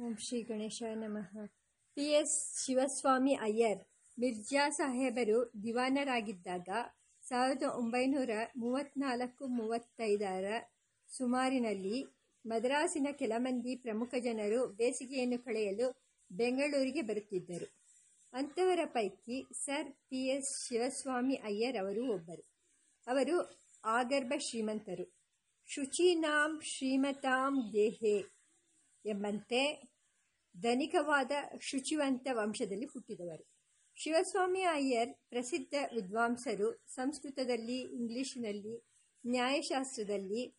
ಓಂ ಶ್ರೀ ಗಣೇಶಾಯ ನಮಃ. P. S. Sivaswami Iyer, Mirza ಸಾಹೇಬರು ದಿವಾನರಾಗಿದ್ದಾಗ ಸಾವಿರದ ಒಂಬೈನೂರ ಮೂವತ್ತ್ನಾಲ್ಕು ಮೂವತ್ತೈದರ ಸುಮಾರಿನಲ್ಲಿ ಮದ್ರಾಸಿನ ಕೆಲ ಮಂದಿ ಪ್ರಮುಖ ಜನರು ಬೇಸಿಗೆಯನ್ನು ಕಳೆಯಲು ಬೆಂಗಳೂರಿಗೆ ಬರುತ್ತಿದ್ದರು. ಅಂಥವರ ಪೈಕಿ sir P. S. Sivaswami Iyer ಅವರು ಒಬ್ಬರು. ಅವರು ಆಗರ್ಭ ಶ್ರೀಮಂತರು. ಶುಚಿನಾಂ ಶ್ರೀಮತಾಂ ದೇಹೆ ಎಂಬಂತೆ ಧನಿಕವಾದ ಶುಚಿವಂತ ವಂಶದಲ್ಲಿ ಹುಟ್ಟಿದವರು. ಶಿವಸ್ವಾಮಿ ಅಯ್ಯರ್ ಪ್ರಸಿದ್ಧ ವಿದ್ವಾಂಸರು ಸಂಸ್ಕೃತದಲ್ಲಿ, ಇಂಗ್ಲಿಷಿನಲ್ಲಿ, ನ್ಯಾಯಶಾಸ್ತ್ರದಲ್ಲಿ,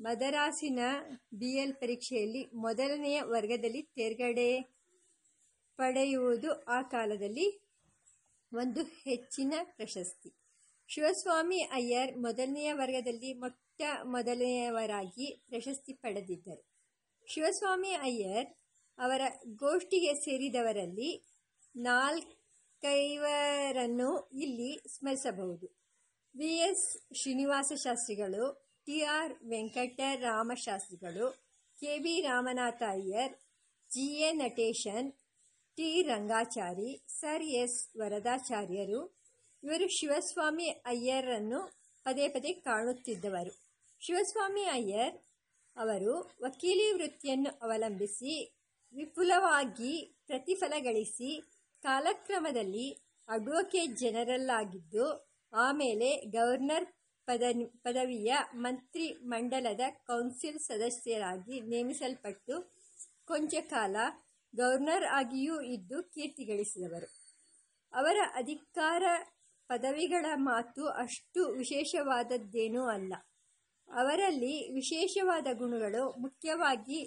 ಮದರಾಸಿನ ಬಿ ಎಲ್ ಪರೀಕ್ಷೆಯಲ್ಲಿ ಮೊದಲನೆಯ ವರ್ಗದಲ್ಲಿ ತೇರ್ಗಡೆ ಪಡೆಯುವುದು ಆ ಕಾಲದಲ್ಲಿ ಒಂದು ಹೆಚ್ಚಿನ ಪ್ರಶಸ್ತಿ. ಶಿವಸ್ವಾಮಿ ಅಯ್ಯರ್ ಮೊದಲನೆಯ ವರ್ಗದಲ್ಲಿ ಮೊಟ್ಟ ಮೊದಲನೆಯವರಾಗಿ ಪ್ರಶಸ್ತಿ ಪಡೆದಿದ್ದರು. ಶಿವಸ್ವಾಮಿ ಅಯ್ಯರ್ ಅವರ ಗೋಷ್ಠಿಗೆ ಸೇರಿದವರಲ್ಲಿ ನಾಲ್ಕೈವರನ್ನು ಇಲ್ಲಿ ಸ್ಮರಿಸಬಹುದು. ವಿ. ಎಸ್. ಶ್ರೀನಿವಾಸ ಶಾಸ್ತ್ರಿಗಳು, ಟಿ. ಆರ್. ವೆಂಕಟರಾಮ ಶಾಸ್ತ್ರಿಗಳು K. B Ramanatha Iyer G. A. Natesan, T. Rangachari, sir S. ವರದಾಚಾರ್ಯರು. ಇವರು ಶಿವಸ್ವಾಮಿ ಅಯ್ಯರನ್ನು ಪದೇ ಪದೇ ಕಾಣುತ್ತಿದ್ದವರು. ಶಿವಸ್ವಾಮಿ ಅಯ್ಯರ್ ಅವರು ವಕೀಲಿ ವೃತ್ತಿಯನ್ನು ಅವಲಂಬಿಸಿ ವಿಪುಲವಾಗಿ ಪ್ರತಿಫಲ ಗಳಿಸಿ ಕಾಲಕ್ರಮದಲ್ಲಿ ಅಡ್ವೊಕೇಟ್ ಜನರಲ್ ಆಗಿದ್ದು, ಆಮೇಲೆ ಗವರ್ನರ್ ಪದ ಪದವಿಯ ಮಂತ್ರಿ ಮಂಡಲದ ಕೌನ್ಸಿಲ್ ಸದಸ್ಯರಾಗಿ ನೇಮಿಸಲ್ಪಟ್ಟು ಕೊಂಚ ಕಾಲ ಗವರ್ನರ್ ಆಗಿಯೂ ಇದ್ದು ಕೀರ್ತಿ ಗಳಿಸಿದವರು. ಅವರ ಅಧಿಕಾರ ಪದವಿಗಳ ಮಾತು ಅಷ್ಟು ವಿಶೇಷವಾದದ್ದೇನೂ ಅಲ್ಲ. ಅವರಲ್ಲಿ ವಿಶೇಷವಾದ ಗುಣಗಳು ಮುಖ್ಯವಾಗಿ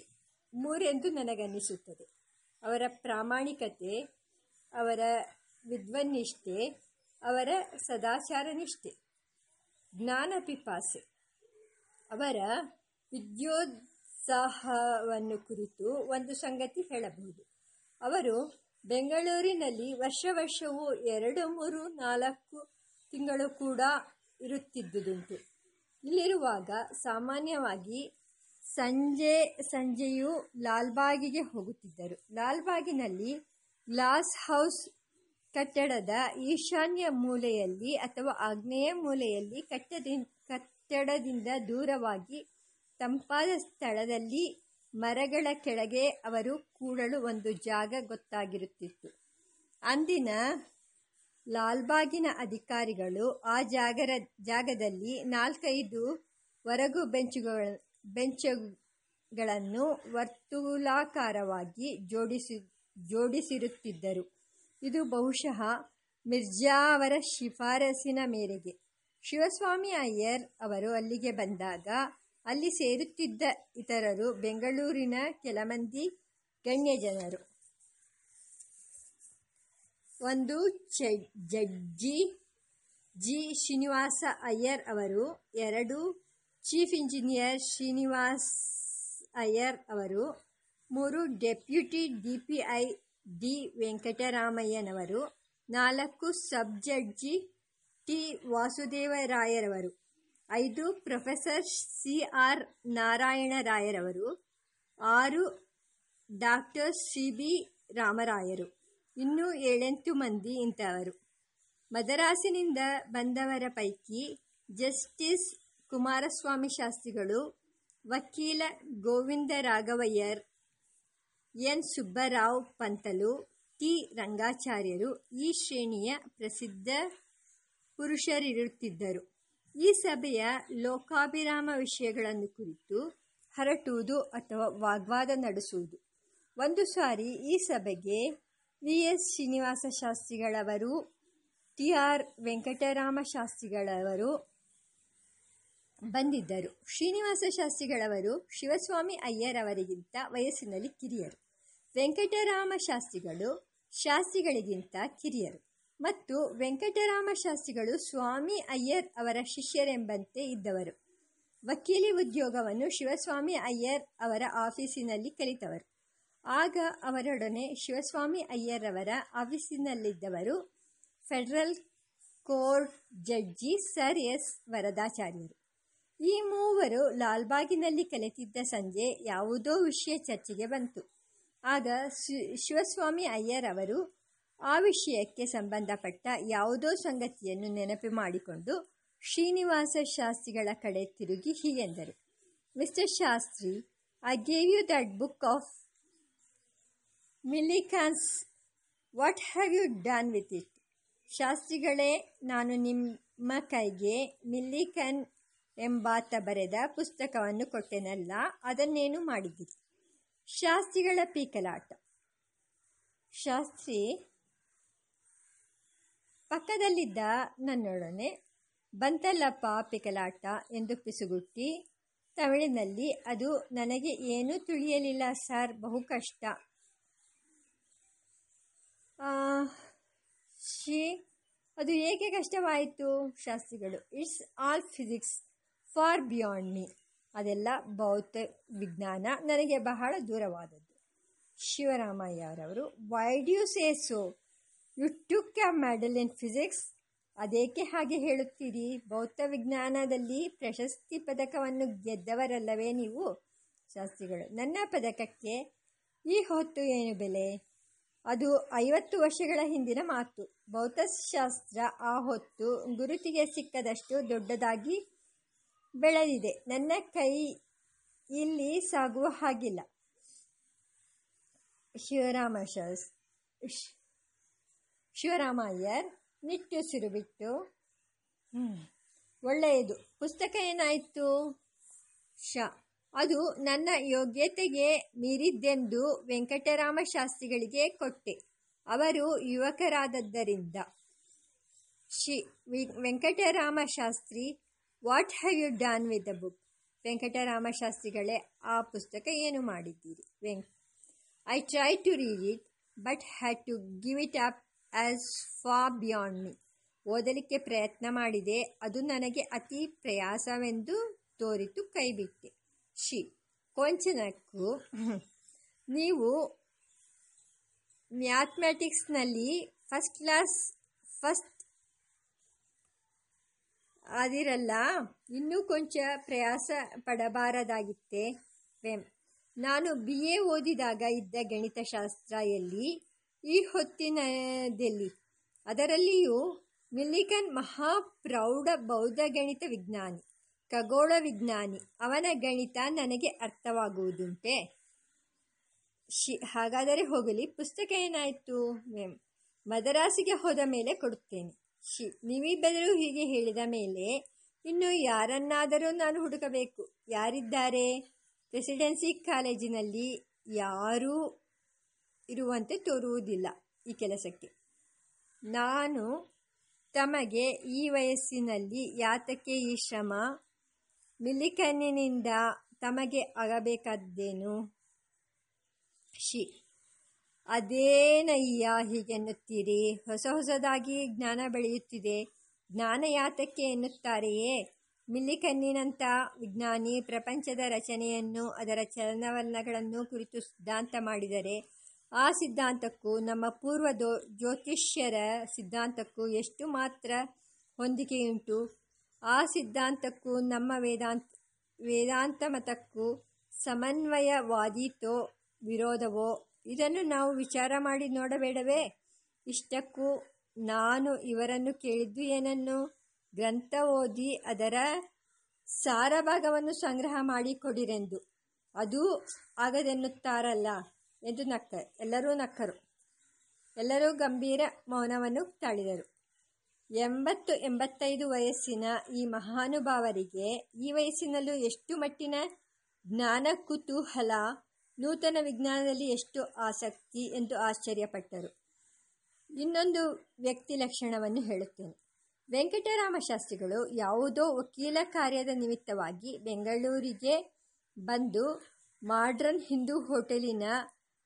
ಮೂರೆಂದು ನನಗನ್ನಿಸುತ್ತದೆ. ಅವರ ಪ್ರಾಮಾಣಿಕತೆ, ಅವರ ವಿದ್ವನ್ನಿಷ್ಠೆ, ಅವರ ಸದಾಚಾರ ನಿಷ್ಠೆ ಜ್ಞಾನ ಪಿಪಾಸೆ ಅವರ ವಿದ್ಯೋತ್ಸಾಹವನ್ನು ಕುರಿತು ಒಂದು ಸಂಗತಿ ಹೇಳಬಹುದು. ಅವರು ಬೆಂಗಳೂರಿನಲ್ಲಿ ವರ್ಷ ವರ್ಷವೂ ಎರಡು, ಮೂರು, ನಾಲ್ಕು ತಿಂಗಳು ಕೂಡ ಇರುತ್ತಿದ್ದುದುಂಟು. ಇಲ್ಲಿರುವಾಗ ಸಾಮಾನ್ಯವಾಗಿ ಸಂಜೆ, ಸಂಜೆಯು ಲಾಲ್ಬಾಗಿಗೆ ಹೋಗುತ್ತಿದ್ದರು. ಲಾಲ್ಬಾಗಿನಲ್ಲಿ ಗ್ಲಾಸ್ ಹೌಸ್ ಕಟ್ಟಡದ ಈಶಾನ್ಯ ಮೂಲೆಯಲ್ಲಿ ಅಥವಾ ಆಗ್ನೇಯ ಮೂಲೆಯಲ್ಲಿ ಕಟ್ಟದಿ, ಕಟ್ಟಡದಿಂದ ದೂರವಾಗಿ ತಂಪಾದ ಸ್ಥಳದಲ್ಲಿ ಮರಗಳ ಕೆಳಗೆ ಅವರು ಕೂಡಲು ಒಂದು ಜಾಗ ಗೊತ್ತಾಗಿರುತ್ತಿತ್ತು. ಅಂದಿನ ಲಾಲ್ಬಾಗಿನ ಅಧಿಕಾರಿಗಳು ಆ ಜಾಗರ, ಜಾಗದಲ್ಲಿ ನಾಲ್ಕೈದು ವರಗು ಬೆಂಚುಗಳ ಬೆಂಚುಗಳನ್ನು ವರ್ತುಲಾಕಾರವಾಗಿ ಜೋಡಿಸಿ, ಜೋಡಿಸಿರುತ್ತಿದ್ದರು. ಇದು ಬಹುಶಃ ಮಿರ್ಜಾ ಅವರ ಶಿಫಾರಸಿನ ಮೇರೆಗೆ. ಶಿವಸ್ವಾಮಿ ಅಯ್ಯರ್ ಅವರು ಅಲ್ಲಿಗೆ ಬಂದಾಗ ಅಲ್ಲಿ ಸೇರುತ್ತಿದ್ದ ಇತರರು ಬೆಂಗಳೂರಿನ ಕೆಲ ಮಂದಿ ಗಣ್ಯ ಜನರು ಒಂದು ಜಡ್ಜಿ ಜಿ ಶ್ರೀನಿವಾಸ ಅಯ್ಯರ್ ಅವರು, ಎರಡು ಚೀಫ್ ಇಂಜಿನಿಯರ್ ಶ್ರೀನಿವಾಸ್ ಅಯ್ಯರ್ ಅವರು, ಮೂರು deputy D P I D ವೆಂಕಟರಾಮಯ್ಯನವರು, ನಾಲ್ಕು ಸಬ್ ಜಡ್ಜಿ ಟಿ ವಾಸುದೇವರಾಯರವರು, ಐದು ಪ್ರೊಫೆಸರ್ ಸಿ ಆರ್ ನಾರಾಯಣರಾಯರವರು, ಆರು ಡಾಕ್ಟರ್ ಸಿ ಬಿ ರಾಮರಾಯರು, ಇನ್ನೂ ಏಳೆಂಟು ಮಂದಿ ಇಂಥವರು. ಮದರಾಸಿನಿಂದ ಬಂದವರ ಪೈಕಿ ಜಸ್ಟಿಸ್ ಕುಮಾರಸ್ವಾಮಿ ಶಾಸ್ತ್ರಿಗಳು ವಕೀಲ ಗೋವಿಂದ ರಾಘವಯ್ಯರ್ ಎನ್. ಸುಬ್ಬರಾವ್ ಪಂತಲು ಟಿ. ರಂಗಾಚಾರ್ಯರು ಈ ಶ್ರೇಣಿಯ ಪ್ರಸಿದ್ಧ ಪುರುಷರಿರುತ್ತಿದ್ದರು. ಈ ಸಭೆಯ ಲೋಕಾಭಿರಾಮ ವಿಷಯಗಳನ್ನು ಕುರಿತು ಹರಟುವುದು ಅಥವಾ ವಾಗ್ವಾದ ನಡೆಸುವುದು. ಒಂದು ಸಾರಿ ಈ ಸಭೆಗೆ ವಿ. ಎಸ್. ಶ್ರೀನಿವಾಸ ಶಾಸ್ತ್ರಿಗಳವರು, ಟಿ. ಆರ್. ವೆಂಕಟರಾಮ ಶಾಸ್ತ್ರಿಗಳವರು ಬಂದಿದ್ದರು. ಶ್ರೀನಿವಾಸ ಶಾಸ್ತ್ರಿಗಳವರು ಶಿವಸ್ವಾಮಿ ಅಯ್ಯರ್ ಅವರಿಗಿಂತ ವಯಸ್ಸಿನಲ್ಲಿ ಕಿರಿಯರು. ವೆಂಕಟರಾಮ ಶಾಸ್ತ್ರಿಗಳು ಶಾಸ್ತ್ರಿಗಳಿಗಿಂತ ಕಿರಿಯರು. ಮತ್ತು ವೆಂಕಟರಾಮ ಶಾಸ್ತ್ರಿಗಳು ಸ್ವಾಮಿ ಅಯ್ಯರ್ ಅವರ ಶಿಷ್ಯರೆಂಬಂತೆ ಇದ್ದವರು. ವಕೀಲಿ ಉದ್ಯೋಗವನ್ನು ಶಿವಸ್ವಾಮಿ ಅಯ್ಯರ್ ಅವರ ಆಫೀಸಿನಲ್ಲಿ ಕಲಿತವರು. ಆಗ ಅವರೊಡನೆ ಶಿವಸ್ವಾಮಿ ಅಯ್ಯರ್ ಅವರ ಆಫೀಸಿನಲ್ಲಿದ್ದವರು federal court judge sir S ವರದಾಚಾರ್ಯರು. ಈ ಮೂವರು ಲಾಲ್ಬಾಗಿನಲ್ಲಿ ಕಲಿತಿದ್ದ ಸಂಜೆ ಯಾವುದೋ ವಿಷಯ ಚರ್ಚೆಗೆ ಬಂತು. ಆಗ ಶಿವಸ್ವಾಮಿ ಅಯ್ಯರ್ ಅವರು ಆ ವಿಷಯಕ್ಕೆ ಸಂಬಂಧಪಟ್ಟ ಯಾವುದೋ ಸಂಗತಿಯನ್ನು ನೆನಪು ಮಾಡಿಕೊಂಡು ಶ್ರೀನಿವಾಸ ಶಾಸ್ತ್ರಿಗಳ ಕಡೆ ತಿರುಗಿ ಹೀಗೆಂದರು. Mister Shastri I gave you that book of Millikan's what have you done with it ಶಾಸ್ತ್ರಿಗಳೇ, ನಾನು ನಿಮ್ಮ ಕೈಗೆ ಮಿಲ್ಲಿಕನ್ ಎಂಬಾತ ಬರೆದ ಪುಸ್ತಕವನ್ನು ಕೊಟ್ಟೆನಲ್ಲ, ಅದನ್ನೇನು ಮಾಡಿದ್ದಿರಿ ಶಾಸ್ತ್ರಿಗಳ ಪೀಕಲಾಟ. ಶಾಸ್ತ್ರಿ, ಪಕ್ಕದಲ್ಲಿದ್ದ ನನ್ನೊಡನೆ ಬಂತಲ್ಲಪ್ಪ ಪಿಕಲಾಟ ಎಂದು ಪಿಸುಗುಟ್ಟಿ, ತಮಿಳಿನಲ್ಲಿ ಅದು ನನಗೆ ಏನೂ ತಿಳಿಯಲಿಲ್ಲ ಸರ್, ಬಹು ಕಷ್ಟ. ಶಿ ಅದು ಏಕೆ ಕಷ್ಟವಾಯಿತು? ಶಾಸ್ತ್ರಿಗಳು, it's all physics. Far beyond me ಅದೆಲ್ಲ ಭೌತ ವಿಜ್ಞಾನ ನನಗೆ ಬಹಳ ದೂರವಾದದ್ದು. ಶಿವರಾಮಯ್ಯರವರು why do say so you took a medal in physics ಅದೇಕೆ ಹಾಗೆ ಹೇಳುತ್ತೀರಿ? ಭೌತ ವಿಜ್ಞಾನದಲ್ಲಿ ಪ್ರಶಸ್ತಿ ಪದಕವನ್ನು ಗೆದ್ದವರಲ್ಲವೇ ನೀವು? ಶಾಸ್ತ್ರಿಗಳು, ನನ್ನ ಪದಕಕ್ಕೆ ಈ ಹೊತ್ತು ಏನು ಬೆಲೆ? ಅದು ಐವತ್ತು ವರ್ಷಗಳ ಹಿಂದಿನ ಮಾತು. ಭೌತಶಾಸ್ತ್ರ ಆ ಹೊತ್ತು ಗುರುತಿಗೆ ಸಿಕ್ಕದಷ್ಟು ದೊಡ್ಡದಾಗಿ ಬೆಳೆದಿದೆ. ನನ್ನ ಕೈ ಇಲ್ಲಿ ಸಾಗುವ ಹಾಗಿಲ್ಲ. ಶಿವರಾಮ ಶಾಸ್ ಶಿವರಾಮಯ್ಯರ್ ನಿಟ್ಟುಸಿರು ಬಿಟ್ಟು ಒಳ್ಳೆಯದು. ಪುಸ್ತಕ ಏನಾಯಿತು? ಶ. ಅದು ನನ್ನ ಯೋಗ್ಯತೆಗೆ ಮೀರಿದ್ದೆಂದು ವೆಂಕಟರಾಮ ಶಾಸ್ತ್ರಿಗಳಿಗೆ ಕೊಟ್ಟೆ. ಅವರು ಯುವಕರಾದದ್ದರಿಂದ. She. Venkatarama Shastri what have you done with the book Venkatarama ಶಾಸ್ತ್ರಿಗಳೇ ಆ ಪುಸ್ತಕ ಏನು ಮಾಡಿದ್ದೀರಿ? ವೆಂಕ್ I try to read it but had to give it up as far beyond me ಓದಲಿಕ್ಕೆ ಪ್ರಯತ್ನ ಮಾಡಿದೆ, ಅದು ನನಗೆ ಅತಿ ಪ್ರಯಾಸವೆಂದು ತೋರಿತು ಕೈಬಿಟ್ಟೆ. ಶಿ, ಕೊಂಚನಕ್ಕೂ, ನೀವು ಮ್ಯಾಥಮೆಟಿಕ್ಸ್ನಲ್ಲಿ ಫಸ್ಟ್ ಕ್ಲಾಸ್ ಫಸ್ಟ್ ಅದಿರಲ್ಲ ಇನ್ನೂ ಕೊಂಚ ಪ್ರಯಾಸ ಪಡಬಾರದಾಗಿತ್ತೆ? ವೆಂ. ನಾನು ಬಿ. ಎ. ಓದಿದಾಗ ಇದ್ದ ಗಣಿತಶಾಸ್ತ್ರ ಎಲ್ಲಿ? ಈ ಹೊತ್ತಿನದೆಲ್ಲಿ? ಅದರಲ್ಲಿಯೂ ಮಿಲ್ಲಿಕನ್ ಮಹಾಪ್ರೌಢ ಬೌದ್ಧ ಗಣಿತ ವಿಜ್ಞಾನಿ, ಖಗೋಳ ವಿಜ್ಞಾನಿ, ಅವನ ಗಣಿತ ನನಗೆ ಅರ್ಥವಾಗುವುದುಂಟೆ? ಶಿ, ಹಾಗಾದರೆ ಹೋಗಲಿ, ಪುಸ್ತಕ ಏನಾಯಿತು? ಮೆಮ್ ಮದರಾಸಿಗೆ ಹೋದ ಮೇಲೆ ಕೊಡುತ್ತೇನೆ. ಶಿ ನೀವಿಬ್ಬರೂ ಹೀಗೆ ಹೇಳಿದ ಮೇಲೆ, ಇನ್ನು ಯಾರನ್ನಾದರೂ ನಾನು ಹುಡುಕಬೇಕು. ಯಾರಿದ್ದಾರೆ? ರೆಸಿಡೆನ್ಸಿ ಕಾಲೇಜಿನಲ್ಲಿ ಯಾರೂ ಇರುವಂತೆ ತೋರುವುದಿಲ್ಲ ಈ ಕೆಲಸಕ್ಕೆ. ನಾನು ತಮಗೆ ಈ ವಯಸ್ಸಿನಲ್ಲಿ ಯಾತಕ್ಕೆ ಈ ಶ್ರಮ? ಮಿಲಿಕನ್ನಿನಿಂದ ತಮಗೆ ಆಗಬೇಕಾದ್ದೇನು? ಶಿ ಅದೇನಯ್ಯ ಹೀಗೆನ್ನುತ್ತೀರಿ ಹೊಸ ಹೊಸದಾಗಿ ಜ್ಞಾನ ಬೆಳೆಯುತ್ತಿದೆ. ಜ್ಞಾನ ಯಾತಕ್ಕೆ ಎನ್ನುತ್ತಾರೆಯೇ? ಮಿಲ್ಲಿಕನ್ನಿನಂಥ ವಿಜ್ಞಾನಿ ಪ್ರಪಂಚದ ರಚನೆಯನ್ನು ಅದರ ಚಲನವಲನಗಳನ್ನು ಕುರಿತು ಸಿದ್ಧಾಂತ ಮಾಡಿದರೆ, ಆ ಸಿದ್ಧಾಂತಕ್ಕೂ ನಮ್ಮ ಪೂರ್ವ ಜ್ಯೋತಿಷ್ಯರ ಸಿದ್ಧಾಂತಕ್ಕೂ ಎಷ್ಟು ಮಾತ್ರ ಹೊಂದಿಕೆಯುಂಟು? ಆ ಸಿದ್ಧಾಂತಕ್ಕೂ, ನಮ್ಮ ವೇದಾಂತ ವೇದಾಂತ ಮತಕ್ಕೂ ಸಮನ್ವಯವಾದೀತೋ ವಿರೋಧವೋ? ಇದನ್ನು ನಾವು ವಿಚಾರ ಮಾಡಿ ನೋಡಬೇಡವೇ? ಇಷ್ಟಕ್ಕೂ ನಾನು ಇವರನ್ನು ಕೇಳಿದ್ದು ಏನನ್ನು? ಗ್ರಂಥ ಓದಿ ಅದರ ಸಾರಭಾಗವನ್ನು ಸಂಗ್ರಹ ಮಾಡಿ ಕೊಡಿರೆಂದು ಅದೂ ಆಗದೆನ್ನುತ್ತಾರಲ್ಲ ಎಂದು ನಕ್ಕ ಎಲ್ಲರೂ ನಕ್ಕರು. ಎಲ್ಲರೂ ಗಂಭೀರ ಮೌನವನ್ನು ತಾಳಿದರು. ಎಂಬತ್ತು ಎಂಬತ್ತೈದು ವಯಸ್ಸಿನ ಈ ಮಹಾನುಭಾವರಿಗೆ ಈ ವಯಸ್ಸಿನಲ್ಲೂ ಎಷ್ಟು ಮಟ್ಟಿನ ಜ್ಞಾನ ಕುತೂಹಲ ನೂತನ ವಿಜ್ಞಾನದಲ್ಲಿ ಎಷ್ಟು ಆಸಕ್ತಿ ಎಂದು ಆಶ್ಚರ್ಯಪಟ್ಟರು. ಇನ್ನೊಂದು ವ್ಯಕ್ತಿ ಲಕ್ಷಣವನ್ನು ಹೇಳುತ್ತೇನೆ. ವೆಂಕಟರಾಮ ಶಾಸ್ತ್ರಿಗಳು ಯಾವುದೋ ವಕೀಲ ಕಾರ್ಯದ ನಿಮಿತ್ತವಾಗಿ ಬೆಂಗಳೂರಿಗೆ ಬಂದು ಮಾಡ್ರನ್ ಹಿಂದೂ ಹೋಟೆಲಿನ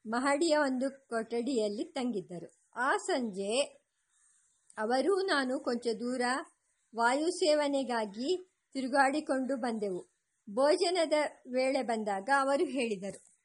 ಮಹಡಿಯ ಒಂದು ಕೊಠಡಿಯಲ್ಲಿ ತಂಗಿದ್ದರು. ಆ ಸಂಜೆ ಅವರೂ ನಾನು ಕೊಂಚ ದೂರ ವಾಯುಸೇವನೆಗಾಗಿ ತಿರುಗಾಡಿಕೊಂಡು ಬಂದೆವು. ಭೋಜನದ ವೇಳೆ ಬಂದಾಗ ಅವರು ಹೇಳಿದರು